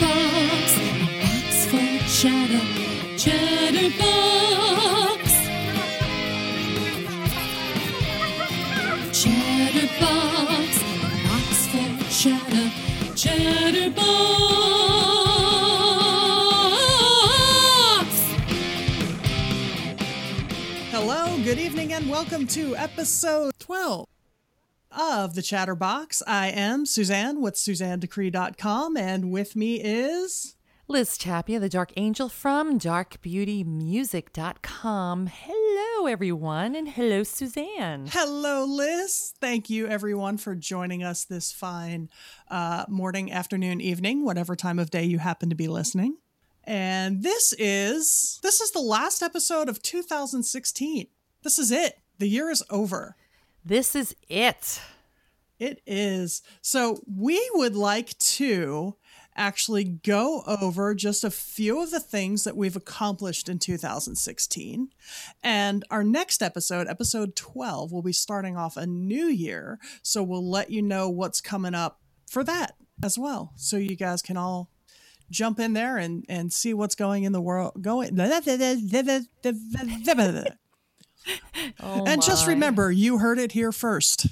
Box of chatter. Chatterbox. Chatterbox, box of chatter. Chatterbox. Hello, good evening, and welcome to episode 12 of the Chatterbox. I am Suzanne with SuzanneDecree.com, and with me is. Liz Tapia, the Dark Angel from darkbeautymusic.com. Hello, everyone, and hello, Suzanne. Hello, Liz. Thank you, everyone, for joining us this fine uh, morning, afternoon, evening, whatever time of day you happen to be listening. And this is this is the last episode of 2016. This is it. The year is over. This is it. It is. So we would like to actually go over just a few of the things that we've accomplished in 2016. And our next episode, episode 12, will be starting off a new year. So we'll let you know what's coming up for that as well. So you guys can all jump in there and, and see what's going in the world going. Oh, and just remember, you heard it here first.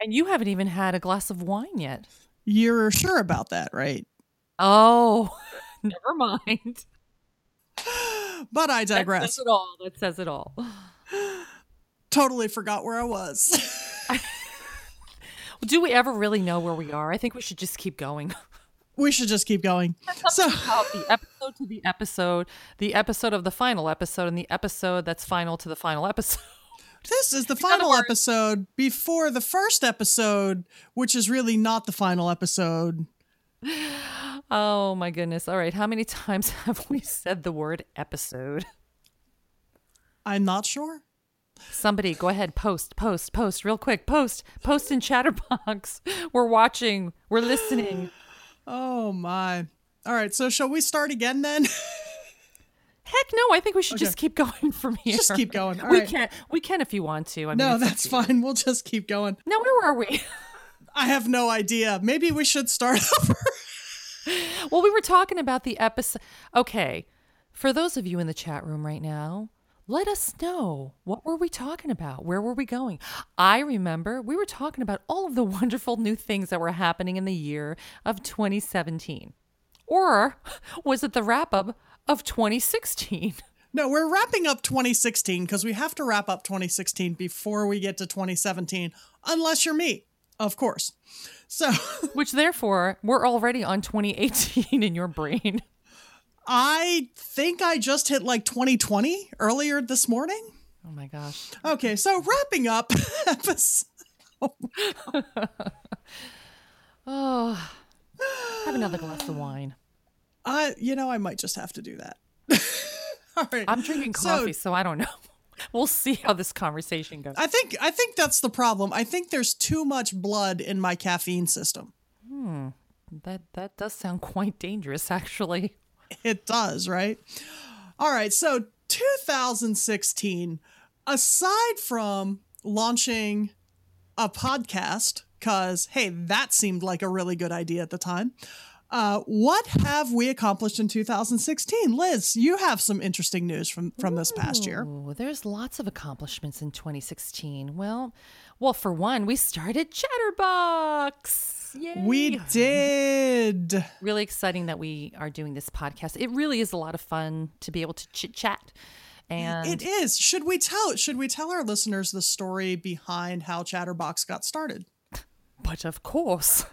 And you haven't even had a glass of wine yet. You're sure about that, right? Oh, never mind. But I digress. That says it all. That says it all. Totally forgot where I was. Do we ever really know where we are? I think we should just keep going. We should just keep going. So, the episode to the episode, the episode of the final episode, and the episode that's final to the final episode. this is the final words- episode before the first episode, which is really not the final episode. Oh my goodness. All right. How many times have we said the word episode? I'm not sure. Somebody go ahead, post, post, post, real quick, post, post in Chatterbox. We're watching, we're listening. Oh my. All right, so shall we start again then? Heck no, I think we should just keep going from here. Just keep going. All we right. can we can if you want to. I mean, no, that's fine. We'll just keep going. Now where were we? I have no idea. Maybe we should start over. well, we were talking about the episode. Okay, for those of you in the chat room right now, let us know what were we talking about? Where were we going? I remember we were talking about all of the wonderful new things that were happening in the year of 2017. Or was it the wrap up of 2016? No, we're wrapping up 2016 because we have to wrap up 2016 before we get to 2017, unless you're me, of course. So Which therefore we're already on 2018 in your brain. I think I just hit like 2020 earlier this morning. Oh my gosh. Okay, so wrapping up episode. Oh, have another glass of wine. I, you know, I might just have to do that. All right. I'm drinking coffee, so, I don't know. We'll see how this conversation goes. I think I think that's the problem. I think there's too much blood in my caffeine system. Hmm. That that does sound quite dangerous, actually. It does, right? All right, so 2016, aside from launching a podcast, because hey, that seemed like a really good idea at the time. Uh, what have we accomplished in 2016? Liz, you have some interesting news from, from this past year. There's lots of accomplishments in 2016. Well, well, for one, we started Chatterbox. Yay! We did. really exciting that we are doing this podcast. It really is a lot of fun to be able to chit chat. And It is. Should we tell should we tell our listeners the story behind how Chatterbox got started? but of course,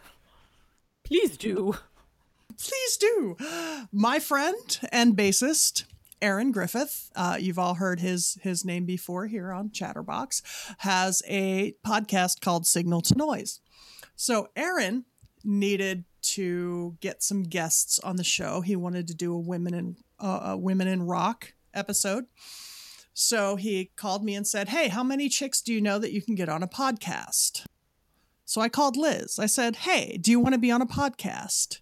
please do. Please do. My friend and bassist Aaron Griffith, uh, you've all heard his his name before here on Chatterbox, has a podcast called Signal to Noise. So Aaron needed to get some guests on the show. He wanted to do a women in uh, a women in rock episode. So he called me and said, "Hey, how many chicks do you know that you can get on a podcast?" So I called Liz. I said, "Hey, do you want to be on a podcast?"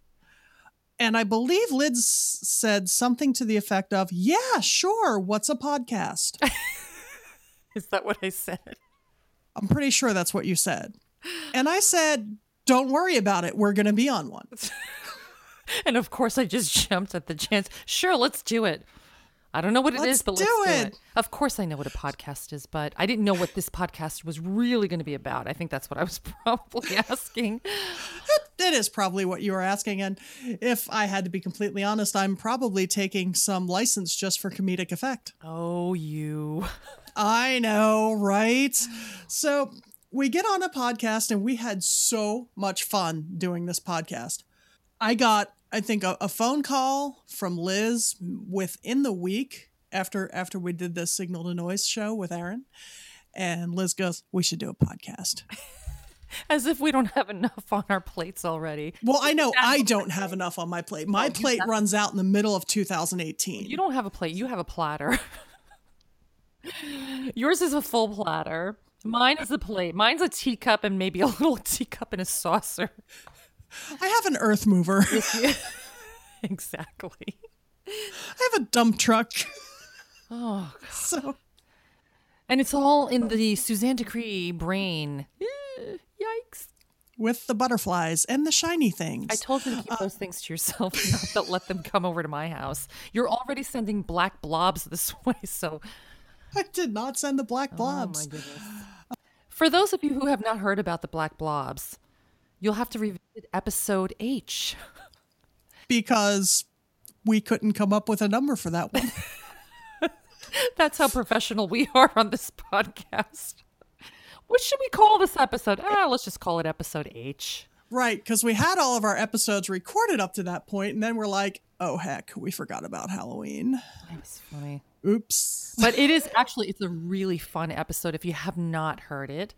And I believe Liz said something to the effect of, Yeah, sure. What's a podcast? Is that what I said? I'm pretty sure that's what you said. And I said, Don't worry about it. We're going to be on one. and of course, I just jumped at the chance. Sure, let's do it. I don't know what it Let's is, but do let's do it. it. Of course, I know what a podcast is, but I didn't know what this podcast was really going to be about. I think that's what I was probably asking. That is probably what you were asking. And if I had to be completely honest, I'm probably taking some license just for comedic effect. Oh, you. I know, right? So we get on a podcast and we had so much fun doing this podcast. I got, I think, a, a phone call from Liz within the week after after we did the Signal to Noise show with Aaron. And Liz goes, We should do a podcast. As if we don't have enough on our plates already. Well, I know I don't have enough on my plate. My plate runs out in the middle of 2018. You don't have a plate, you have a platter. Yours is a full platter. Mine is a plate. Mine's a teacup and maybe a little teacup and a saucer. I have an earth mover. exactly. I have a dump truck. Oh, So and it's all in the Suzanne DeCree brain. Eh, Yikes. with the butterflies and the shiny things. I told you to keep those things to yourself, not that let them come over to my house. You're already sending black blobs this way, so I did not send the black Oh blobs. my goodness. For those of you who have not heard about the black blobs, you'll have to revisit episode H. because we couldn't come up with a number for that one. That's how professional we are on this podcast. What should we call this episode? Ah, let's just call it episode H. right, because we had all of our episodes recorded up to that point, and then we're like, oh heck, we forgot about Halloween. That was funny. Oops. But it is actually it's a really fun episode if you have not heard it.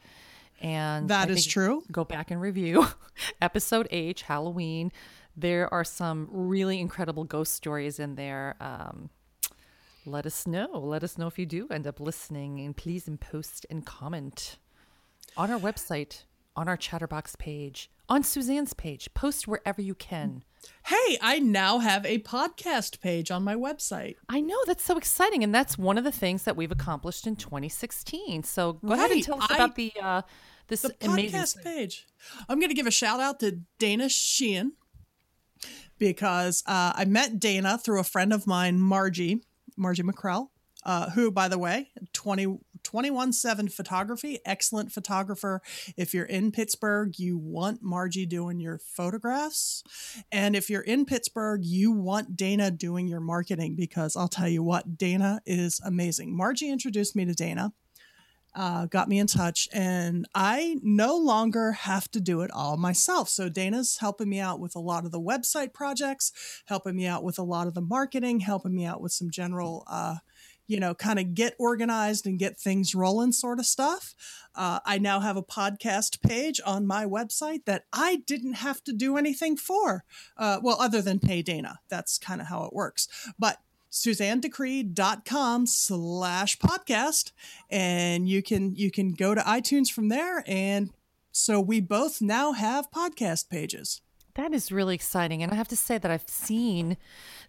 And That I is true. Go back and review episode H, Halloween. There are some really incredible ghost stories in there. Um, let us know. Let us know if you do end up listening, and please and post and comment on our website, on our Chatterbox page, on Suzanne's page. Post wherever you can. Hey, I now have a podcast page on my website. I know that's so exciting, and that's one of the things that we've accomplished in 2016. So go ahead and tell us I- about the uh, this The amazing. podcast page. I'm going to give a shout out to Dana Sheehan because uh, I met Dana through a friend of mine, Margie, Margie McCrell, uh, who, by the way, 20, 21-7 photography, excellent photographer. If you're in Pittsburgh, you want Margie doing your photographs. And if you're in Pittsburgh, you want Dana doing your marketing because I'll tell you what, Dana is amazing. Margie introduced me to Dana uh, got me in touch, and I no longer have to do it all myself. So Dana's helping me out with a lot of the website projects, helping me out with a lot of the marketing, helping me out with some general, uh, you know, kind of get organized and get things rolling sort of stuff. Uh, I now have a podcast page on my website that I didn't have to do anything for. Uh, well, other than pay Dana. That's kind of how it works. But suzannedecree.com slash podcast and you can you can go to itunes from there and so we both now have podcast pages That is really exciting. And I have to say that I've seen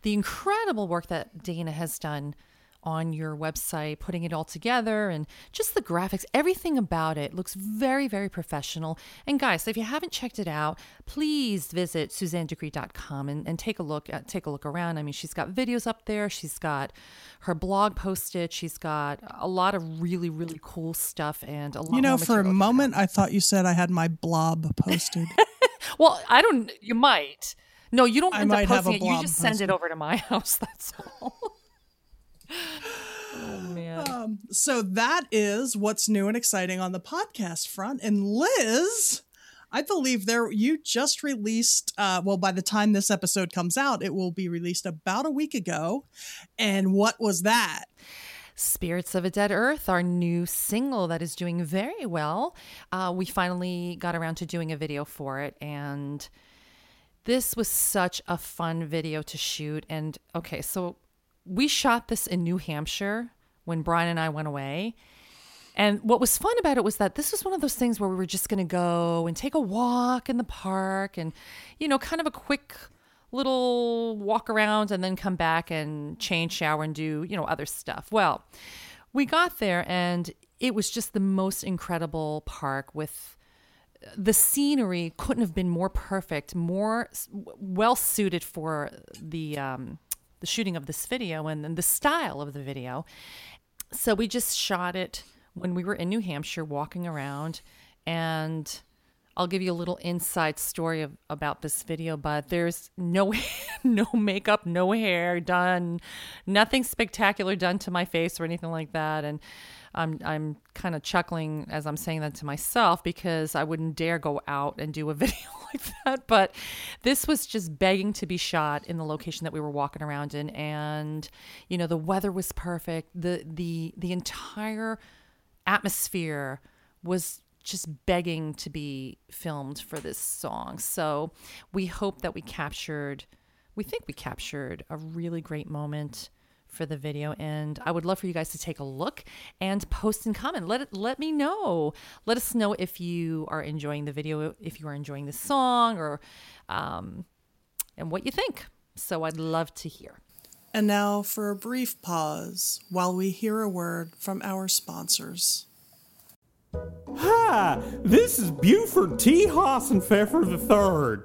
the incredible work that Dana has done on your website, putting it all together and just the graphics, everything about it looks very, very professional. And guys, if you haven't checked it out, please visit suzannedecree.com and, and take a look at take a look around. I mean, she's got videos up there, she's got her blog posted, she's got a lot of really, really cool stuff and a lot you know for a moment i thought you said i had my blob posted Well, I don't. You might. No, you don't I end up posting it. You just send it over to my house. That's all. Oh man. so that is what's new and exciting on the podcast front and liz i believe there you just released uh, well by the time this episode comes out it will be released about a week ago and what was that Spirits of a Dead Earth, our new single that is doing very well. Uh, we finally got around to doing a video for it, and this was such a fun video to shoot. And okay, so we shot this in New Hampshire when Brian and I went away. And what was fun about it was that this was one of those things where we were just going to go and take a walk in the park and, you know, kind of a quick little walk around and then come back and change, shower, and do, you know, other stuff. Well, we got there and it was just the most incredible park with the scenery couldn't have been more perfect, more well suited for the um, the shooting of this video and, and the style of the video. So we just shot it when we were in New Hampshire, walking around, and I'll give you a little inside story of, about this video. But there's no no makeup, no hair done, nothing spectacular done to my face or anything like that, and I'm I'm kind of chuckling as I'm saying that to myself because I wouldn't dare go out and do a video like that. But this was just begging to be shot in the location that we were walking around in, and you know the weather was perfect. the the The entire atmosphere was just begging to be filmed for this song. So we hope that we captured. We think we captured a really great moment for the video and I would love for you guys to take a look and post and comment. Let it let me know. Let us know if you are enjoying the video, if you are enjoying the song or um and what you think. So I'd love to hear. And now for a brief pause while we hear a word from our sponsors. Hi, this is Buford T. Hassenpfeffer III.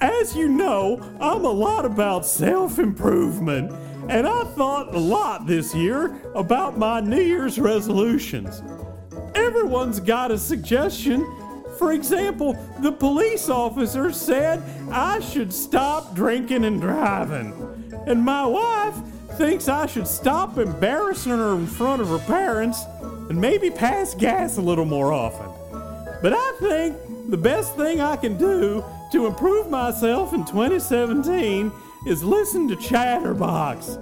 As you know, I'm a lot about self improvement, and I thought a lot this year about my New Year's resolutions. Everyone's got a suggestion. For example, the police officer said I should stop drinking and driving. And my wife thinks I should stop embarrassing her in front of her parents and maybe pass gas a little more often. But I think the best thing I can do to improve myself in 2017 is listen to Chatterbox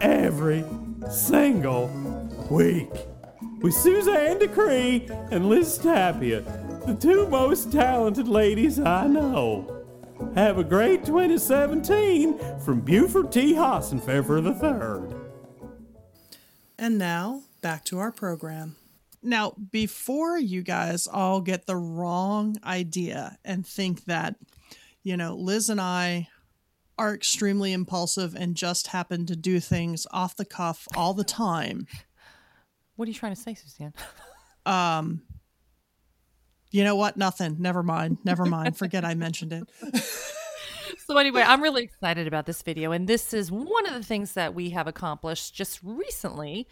every single week with Suzanne DeCree and Liz Tapia, the two most talented ladies I know. Have a great 2017 from Buford T. Hassenpfeffer III. And now, back to our program. Now, before you guys all get the wrong idea and think that, you know, Liz and I are extremely impulsive and just happen to do things off the cuff all the time, What are you trying to say, Suzanne? Um, you know what? Nothing. Never mind. Never mind. Forget I mentioned it. So anyway, I'm really excited about this video, and this is one of the things that we have accomplished just recently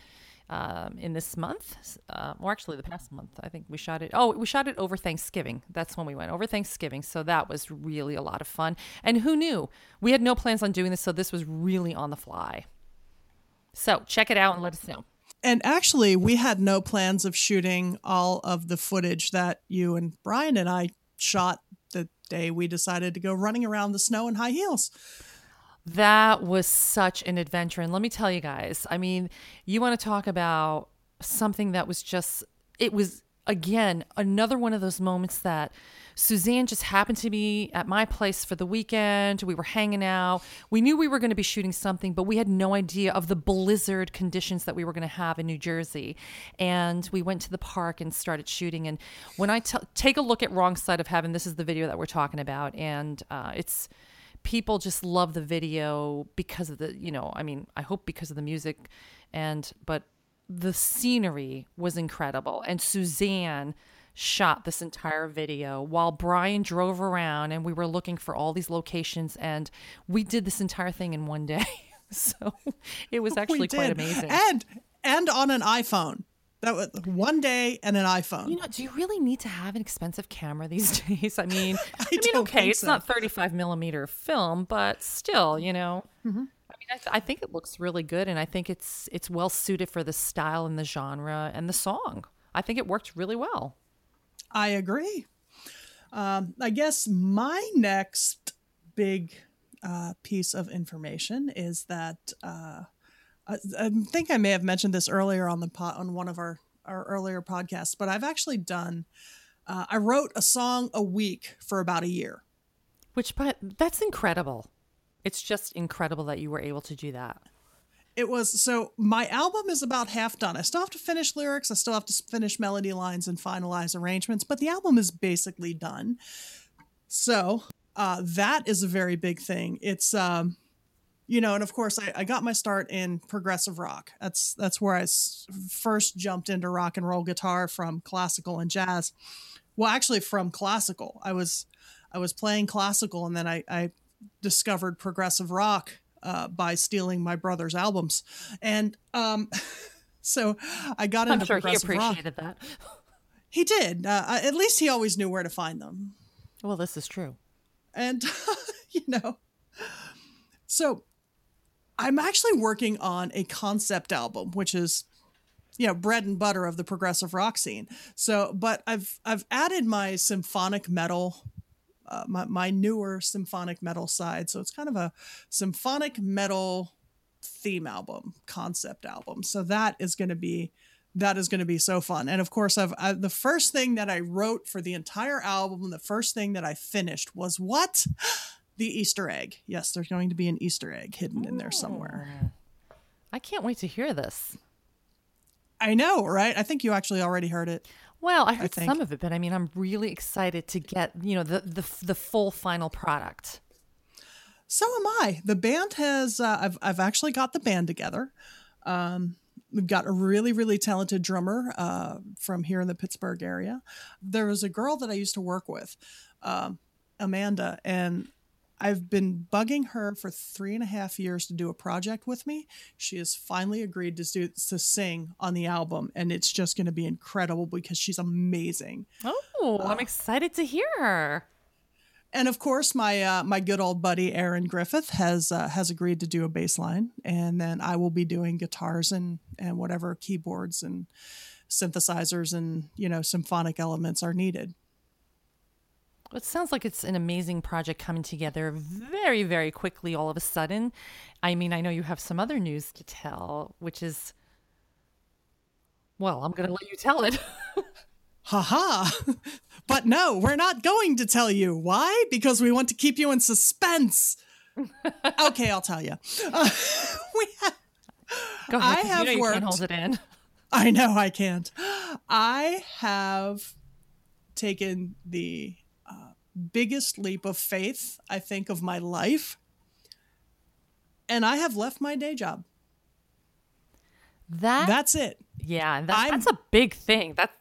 um, in this month, uh, or actually the past month. I think we shot it. Oh, we shot it over Thanksgiving. That's when we went over Thanksgiving. So that was really a lot of fun. And who knew? We had no plans on doing this, so this was really on the fly. So check it out and let us know. And actually, we had no plans of shooting all of the footage that you and Brian and I shot the day we decided to go running around the snow in high heels. That was such an adventure. And let me tell you guys, I mean, you want to talk about something that was just, it was, again, another one of those moments that Suzanne just happened to be at my place for the weekend. We were hanging out. We knew we were going to be shooting something, but we had no idea of the blizzard conditions that we were going to have in New Jersey. And we went to the park and started shooting. And when I t- take a look at Wrong Side of Heaven, this is the video that we're talking about. And uh, it's, people just love the video because of the you know i mean i hope because of the music and but the scenery was incredible. And suzanne shot this entire video while brian drove around and we were looking for all these locations and we did this entire thing in one day. So it was actually quite amazing. And and on an iPhone. That was one day and an iPhone. You know, do you really need to have an expensive camera these days? I mean, I, mean, okay, it's so. not 35 millimeter film, but still, you know. Mm-hmm. I mean, I, th- I think it looks really good, and I think it's it's well suited for the style and the genre and the song. I think it worked really well. I agree. Um, I guess my next big uh, piece of information is that uh, I, I think I may have mentioned this earlier on the pot on one of our our earlier podcasts, but I've actually done. Uh, I wrote a song a week for about a year. Which, but that's incredible. It's just incredible that you were able to do that. It was so my album is about half done. I still have to finish lyrics, I still have to finish melody lines and finalize arrangements, but the album is basically done. So uh, that is a very big thing. It's um, you know, and of course I, I got my start in progressive rock. That's that's where I s- first jumped into rock and roll guitar from classical and jazz. well, actually from classical. I was I was playing classical, and then I, I discovered progressive rock uh, by stealing my brother's albums, and um, so I got I'm into I'm sure he progressive rock. appreciated that. He did. Uh, at least he always knew where to find them. Well, this is true. And, you know, so I'm actually working on a concept album, which is, you know, bread and butter of the progressive rock scene. So, but I've, I've added my symphonic metal, uh, my, my newer symphonic metal side. So it's kind of a symphonic metal theme album, concept album. So that is going to be that is going to be so fun. And of course, I've I, the first thing that I wrote for the entire album, the first thing that I finished was what? The Easter egg. Yes, there's going to be an Easter egg hidden in there somewhere. I can't wait to hear this. I know, right? I think you actually already heard it. Well, I heard think. some of it, but I mean, I'm really excited to get you know the the the full final product. So am I. The band has. Uh, I've I've actually got the band together. Um, we've got a really really talented drummer uh, from here in the Pittsburgh area. There was a girl that I used to work with, um, Amanda, and I've been bugging her for three and a half years to do a project with me. She has finally agreed to do to sing on the album, and it's just going to be incredible because she's amazing. Oh, I'm excited to hear her. And of course, my uh, my good old buddy Aaron Griffith has uh, has agreed to do a bass line, and then I will be doing guitars and and whatever keyboards and synthesizers and you know symphonic elements are needed. It sounds like it's an amazing project coming together very, very quickly all of a sudden. I mean, I know you have some other news to tell, which is, well, I'm going to let you tell it. Haha! but no, we're not going to tell you why because we want to keep you in suspense. okay, I'll tell you. Uh, we have. Go ahead. I have you know worked- hold it in. I know I can't. I have taken the biggest leap of faith, I think, of my life. And I have left my day job. That, That's it. yeah, that, that's a big thing. That's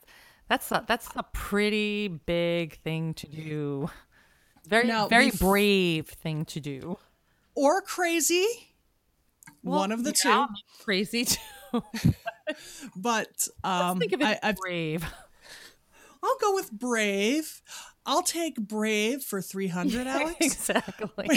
that's a, that's a pretty big thing to do. Very Now, very brave thing to do. Or crazy. one of the Yeah, two. Crazy too. But um, Think of it I, as I've, brave. I'll go with brave. I'll take brave for 300, Alex. exactly.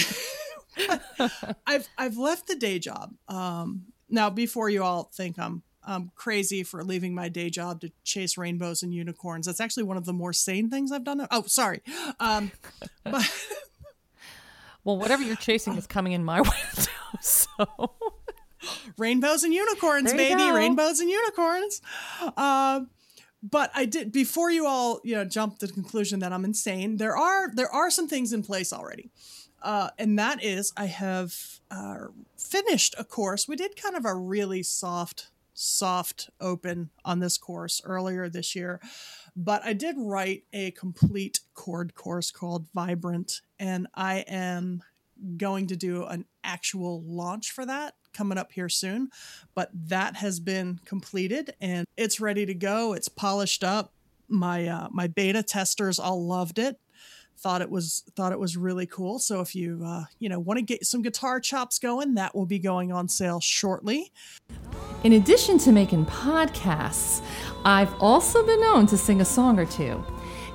I've I've left the day job. Um, now, before you all think I'm I'm crazy for leaving my day job to chase rainbows and unicorns, that's actually one of the more sane things I've done. Oh, sorry. Um, but Well, whatever you're chasing is coming in my window. So rainbows and unicorns, baby, go. rainbows and unicorns. Um, but I did before you all you know jump to the conclusion that I'm insane. There are there are some things in place already, uh, and that is I have uh, finished a course. We did kind of a really soft soft open on this course earlier this year, but I did write a complete chord course called Vibrant, and I am going to do an actual launch for that coming up here soon. But that has been completed and it's ready to go. It's polished up. My uh, my beta testers all loved it. Thought it was thought it was really cool. So if you uh, you know want to get some guitar chops going, that will be going on sale shortly. In addition to making podcasts, I've also been known to sing a song or two.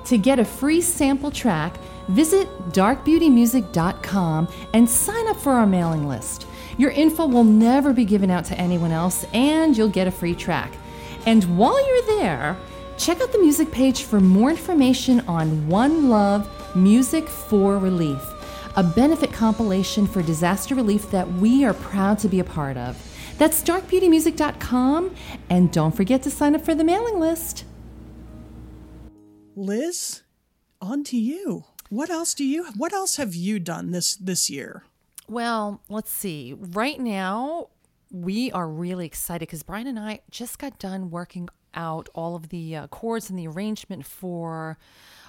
To get a free sample track, visit darkbeautymusic.com and sign up for our mailing list. Your info will never be given out to anyone else, and you'll get a free track. And while you're there, check out the music page for more information on One Love Music for Relief, a benefit compilation for disaster relief that we are proud to be a part of. That's darkbeautymusic.com, and don't forget to sign up for the mailing list. Liz, on to you. What else do you what else have you done this this year? Well, let's see. Right now, we are really excited because Brian and I just got done working out all of the uh, chords and the arrangement for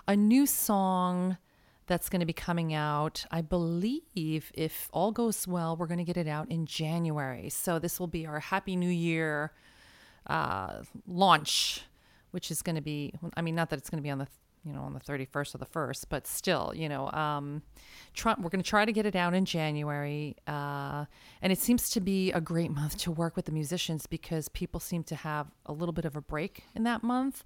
a new song that's going to be coming out. I believe, if all goes well, we're going to get it out in January. So this will be our Happy New Year uh, launch, which is going to be, I mean, not that it's going to be on the you know, on the 31st or the 1st, but still, you know, um, try, we're going to try to get it out in January. Uh, and it seems to be a great month to work with the musicians because people seem to have a little bit of a break in that month,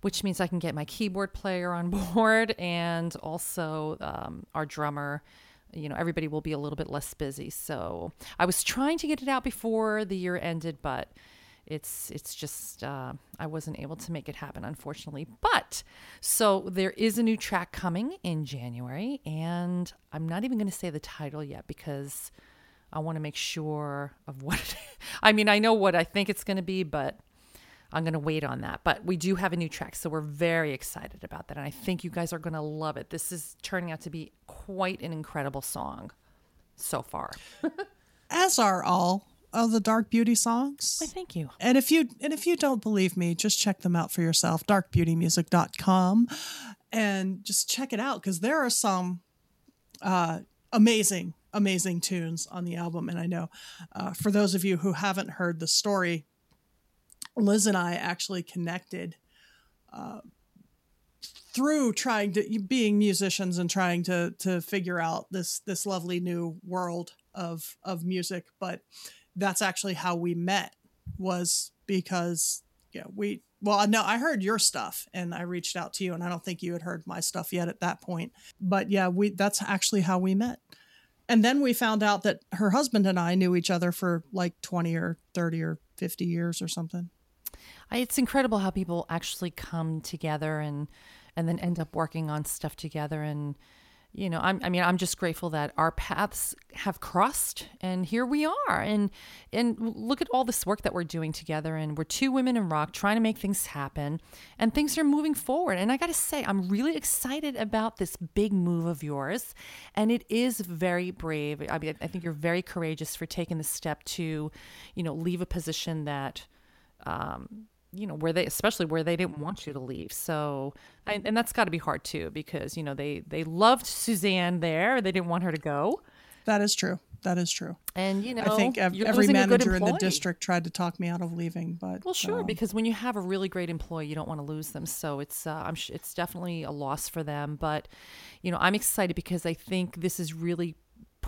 which means I can get my keyboard player on board and also um, our drummer. You know, everybody will be a little bit less busy. So I was trying to get it out before the year ended, but it's it's just uh, I wasn't able to make it happen, unfortunately. But so there is a new track coming in January, and I'm not even going to say the title yet because I want to make sure of what. I mean, I know what I think it's going to be, but I'm going to wait on that. But we do have a new track, so we're very excited about that, and I think you guys are going to love it. This is turning out to be quite an incredible song so far. As are all of the Dark Beauty songs. Why, thank you. And if you and if you don't believe me, just check them out for yourself. Darkbeautymusic.com and just check it out because there are some uh, amazing, amazing tunes on the album. And I know uh, for those of you who haven't heard the story, Liz and I actually connected uh, through trying to being musicians and trying to to figure out this this lovely new world of of music. But that's actually how we met was because yeah we well no i heard your stuff and i reached out to you and i don't think you had heard my stuff yet at that point. But yeah we that's actually how we met. And then we found out that her husband and i knew each other for like 20 or 30 or 50 years or something. It's incredible how people actually come together and and then end up working on stuff together and you know I'm, i mean i'm just grateful that our paths have crossed and here we are. And and look at all this work that we're doing together. And we're two women in rock trying to make things happen and things are moving forward. And i gotta say i'm really excited about this big move of yours. And it is very brave. I mean i think you're very courageous for taking the step to you know leave a position that um, you know where they especially where they didn't want you to leave. So and, and that's got to be hard too because you know they they loved suzanne there. They didn't want her to go. That is true. That is true. And you know i think ev- every manager in the district tried to talk me out of leaving but well sure um, because when you have a really great employee you don't want to lose them. So it's uh, i'm sh- it's definitely a loss for them. But you know i'm excited because i think this is really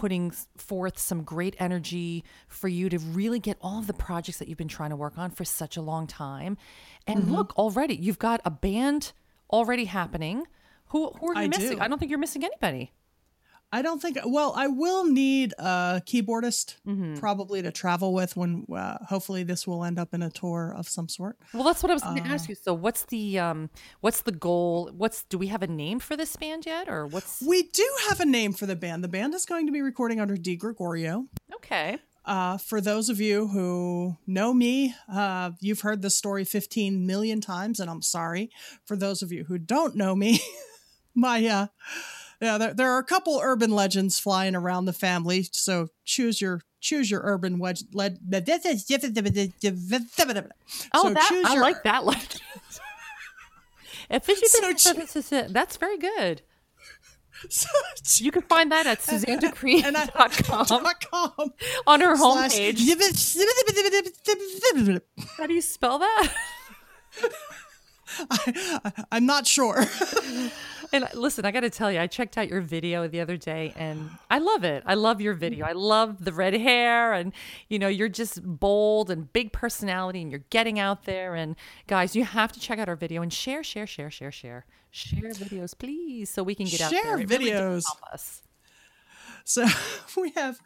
putting forth some great energy for you to really get all of the projects that you've been trying to work on for such a long time. And mm-hmm. look, already you've got a band already happening. Who, who are you I missing? Do. I don't think you're missing anybody. I don't think. Well, I will need a keyboardist mm-hmm. probably to travel with when. Uh, hopefully, this will end up in a tour of some sort. Well, that's what I was going to uh, ask you. So, what's the um, what's the goal? What's do we have a name for this band yet, or what's? We do have a name for the band. The band is going to be recording under Di Gregorio. Okay. Uh, for those of you who know me, uh, you've heard this story 15 million times, and I'm sorry. For those of you who don't know me, my uh, yeah, there, there are a couple urban legends flying around the family. So choose your choose your urban wedge. Led, oh, so that I your, like that legend. so, that's very good. So, you can find that at suzannedecree.com on her homepage. How do you spell that? I, am not sure. And listen, I got to tell you, I checked out your video the other day and I love it. I love your video. I love the red hair and you know, you're just bold and big personality and you're getting out there and guys, you have to check out our video and share share share share share. Share videos please so we can get share out there. Share videos. Really so we have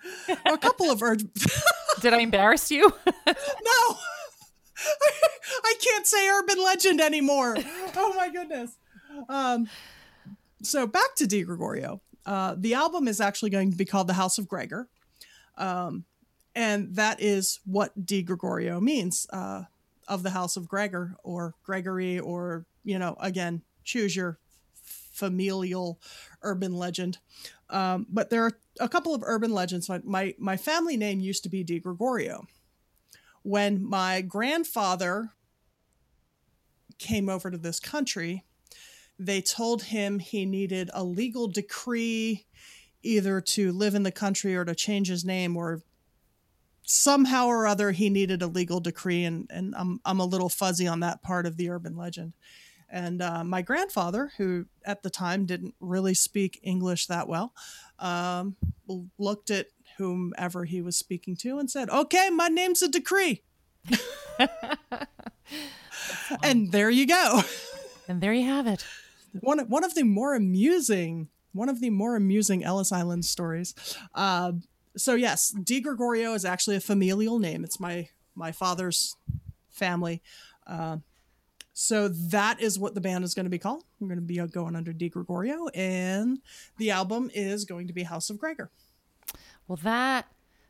a couple of urgent Did I embarrass you? no. I can't say urban legend anymore. Oh my goodness. Um, so back to Di Gregorio. Uh, the album is actually going to be called The House of Gregor. Um, and that is what Di Gregorio means uh, of the House of Gregor or Gregory, or, you know, again, choose your familial urban legend. Um, but there are a couple of urban legends. My, my, my family name used to be Di Gregorio when my grandfather came over to this country, they told him he needed a legal decree either to live in the country or to change his name or somehow or other he needed a legal decree and, and I'm, I'm a little fuzzy on that part of the urban legend And uh, my grandfather, who at the time didn't really speak English that well, um, looked at whomever he was speaking to and said, Okay, my name's a decree. and there you go. And there you have it. One one of the more amusing one of the more amusing Ellis Island stories. Uh, so yes, Di Gregorio is actually a familial name. It's my my father's family. Uh, so that is what the band is going to be called. We're going to be going under Di Gregorio, and the album is going to be House of Gregor. Well, that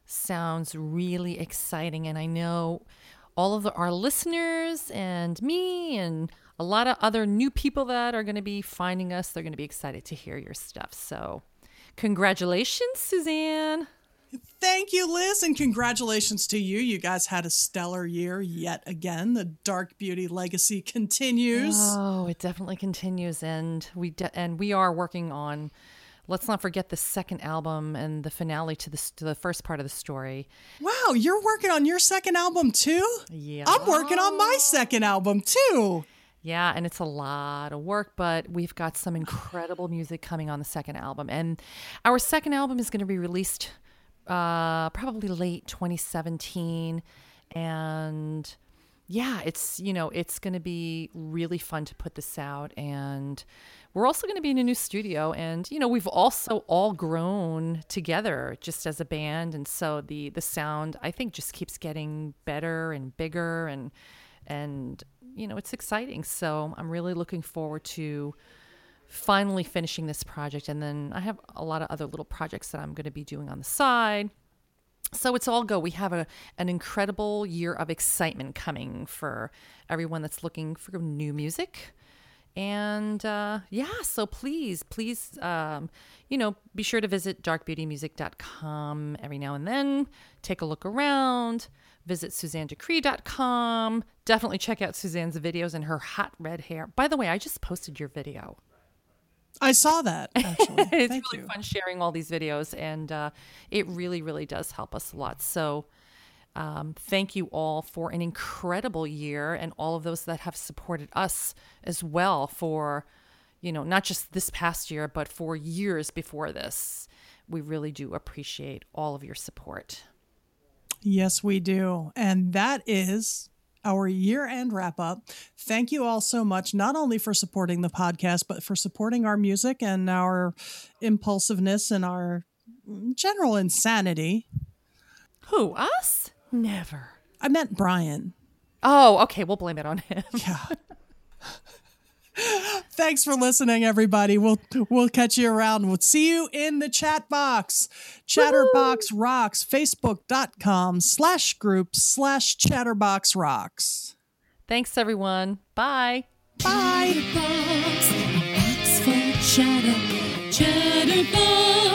sounds really exciting. And I know all of the, our listeners and me and a lot of other new people that are going to be finding us, they're going to be excited to hear your stuff. So, congratulations, Suzanne. Thank you, Liz, and congratulations to you. You guys had a stellar year yet again. The Dark Beauty legacy continues. Oh, it definitely continues, and we de- and we are working on. Let's not forget the second album and the finale to the to the first part of the story. Wow, you're working on your second album too? Yeah. I'm working on my second album too. Yeah, and it's a lot of work, but we've got some incredible music coming on the second album. And our second album is going to be released uh, probably late 2017. And yeah, it's, you know, it's going to be really fun to put this out. And we're also going to be in a new studio. And, you know, we've also all grown together just as a band. And so the, the sound, I think, just keeps getting better and bigger and, and you know it's exciting. So i'm really looking forward to finally finishing this project. And then i have a lot of other little projects that i'm going to be doing on the side. So it's all go. We have a an incredible year of excitement coming for everyone that's looking for new music. And uh, yeah so please please um, you know be sure to visit darkbeautymusic.com every now and then. Take a look around visit suzannedecree.com definitely check out suzanne's videos and her hot red hair. By the way i just posted your video. I saw that actually. it's Thank really you. fun sharing all these videos and uh, it really really does help us a lot. So um, thank you all for an incredible year and all of those that have supported us as well for you know not just this past year but for years before this. We really do appreciate all of your support Yes, we do. And that is our year end wrap up. Thank you all so much, not only for supporting the podcast, but for supporting our music and our impulsiveness and our general insanity. who us never I meant Brian. oh okay we'll blame it on him Yeah. Thanks for listening, everybody. We'll we'll catch you around. We'll see you in the chat box. Chatterbox rocks. Facebook.com slash group slash chatterbox rocks. thanks everyone bye Bye. Chatterbox, a box full chatter. Chatterbox.